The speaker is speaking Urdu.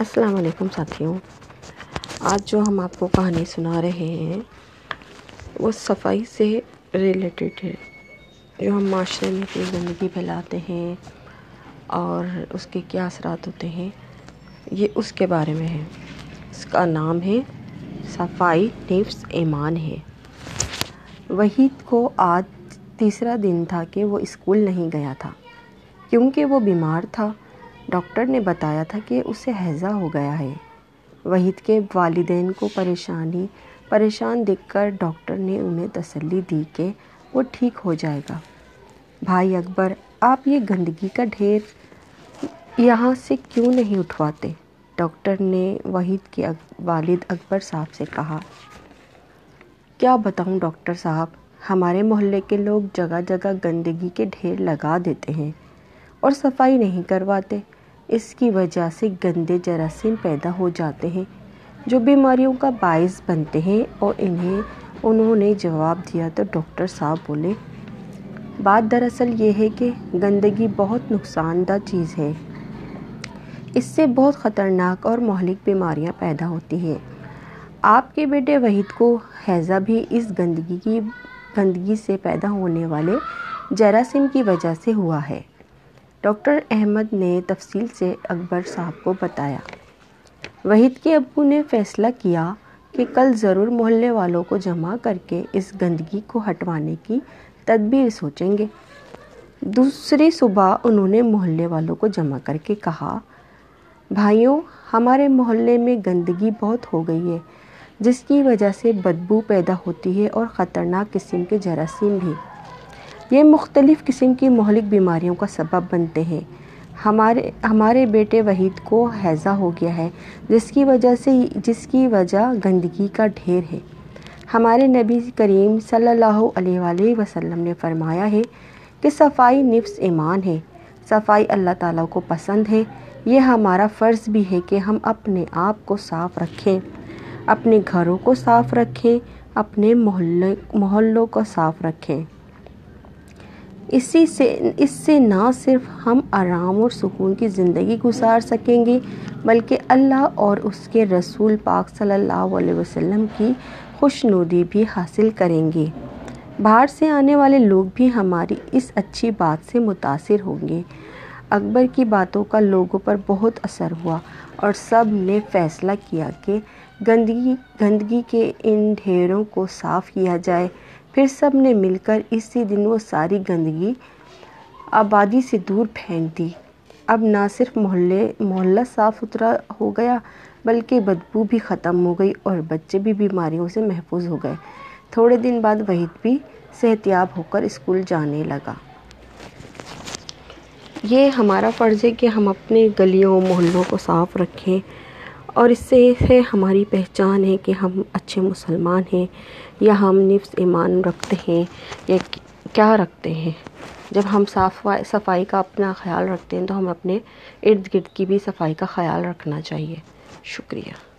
السلام علیکم ساتھیوں۔ آج جو ہم آپ کو کہانی سنا رہے ہیں، وہ صفائی سے ریلیٹڈ ہے۔ جو ہم معاشرے میں کوئی گندگی پھیلاتے ہیں اور اس کے کیا اثرات ہوتے ہیں، یہ اس کے بارے میں ہے۔ اس کا نام ہے صفائی نفس ایمان ہے۔ وحید کو آج تیسرا دن تھا کہ وہ اسکول نہیں گیا تھا، کیونکہ وہ بیمار تھا۔ ڈاکٹر نے بتایا تھا کہ اسے ہیضہ ہو گیا ہے۔ وحید کے والدین کو پریشانی، پریشان دیکھ کر ڈاکٹر نے انہیں تسلی دی کہ وہ ٹھیک ہو جائے گا۔ بھائی اکبر، آپ یہ گندگی کا ڈھیر یہاں سے کیوں نہیں اٹھواتے؟ ڈاکٹر نے وحید کے والد اکبر صاحب سے کہا۔ کیا بتاؤں ڈاکٹر صاحب، ہمارے محلے کے لوگ جگہ جگہ گندگی کے ڈھیر لگا دیتے ہیں۔ اور صفائی نہیں کرواتے۔ اس کی وجہ سے گندے جراثیم پیدا ہو جاتے ہیں، جو بیماریوں کا باعث بنتے ہیں اور انہیں انہوں نے جواب دیا تو ڈاکٹر صاحب بولے، بات دراصل یہ ہے کہ گندگی بہت نقصان دہ چیز ہے۔ اس سے بہت خطرناک اور مہلک بیماریاں پیدا ہوتی ہیں۔ آپ کے بیٹے وحید کو ہیضہ بھی اس گندگی کی، گندگی سے پیدا ہونے والے جراثیم کی وجہ سے ہوا ہے۔ ڈاکٹر احمد نے تفصیل سے اکبر صاحب کو بتایا۔ وحید کے ابو نے فیصلہ کیا کہ کل ضرور محلے والوں کو جمع کر کے اس گندگی کو ہٹوانے کی تدبیر سوچیں گے۔ دوسری صبح انہوں نے محلے والوں کو جمع کر کے کہا، بھائیوں، ہمارے محلے میں گندگی بہت ہو گئی ہے، جس کی وجہ سے بدبو پیدا ہوتی ہے اور خطرناک قسم کے جراثیم بھی۔ یہ مختلف قسم کی مہلک بیماریوں کا سبب بنتے ہیں۔ ہمارے ہمارے بیٹے وحید کو ہیضہ ہو گیا ہے، جس کی وجہ سے جس کی وجہ گندگی کا ڈھیر ہے۔ ہمارے نبی کریم صلی اللہ علیہ وآلہ وسلم نے فرمایا ہے کہ صفائی نفس ایمان ہے۔ صفائی اللہ تعالیٰ کو پسند ہے۔ یہ ہمارا فرض بھی ہے کہ ہم اپنے آپ کو صاف رکھیں۔ اپنے گھروں کو صاف رکھیں، اپنے محلے محلوں کو صاف رکھیں۔ اسی سے اس سے نہ صرف ہم آرام اور سکون کی زندگی گزار سکیں گے، بلکہ اللہ اور اس کے رسول پاک صلی اللہ علیہ وسلم کی خوش نودی بھی حاصل کریں گے۔ باہر سے آنے والے لوگ بھی ہماری اس اچھی بات سے متاثر ہوں گے۔ اکبر کی باتوں کا لوگوں پر بہت اثر ہوا اور سب نے فیصلہ کیا کہ گندگی گندگی کے ان ڈھیروں کو صاف کیا جائے۔ پھر سب نے مل کر اسی دن وہ ساری گندگی آبادی سے دور پھینک دی۔ اب نہ صرف محلے، محلہ صاف ستھرا ہو گیا، بلکہ بدبو بھی ختم ہو گئی اور بچے بھی بیماریوں سے محفوظ ہو گئے۔ تھوڑے دن بعد وحید بھی صحت یاب ہو کر اسکول جانے لگا۔ یہ ہمارا فرض ہے کہ ہم اپنے گلیوں، محلوں کو صاف رکھیں۔ اور اس سے ہماری پہچان ہے کہ ہم اچھے مسلمان ہیں یا ہم نفس ایمان رکھتے ہیں یا کیا رکھتے ہیں۔ جب ہم صاف صفائی کا اپنا خیال رکھتے ہیں تو ہم اپنے ارد گرد کی بھی صفائی کا خیال رکھنا چاہیے۔ شکریہ۔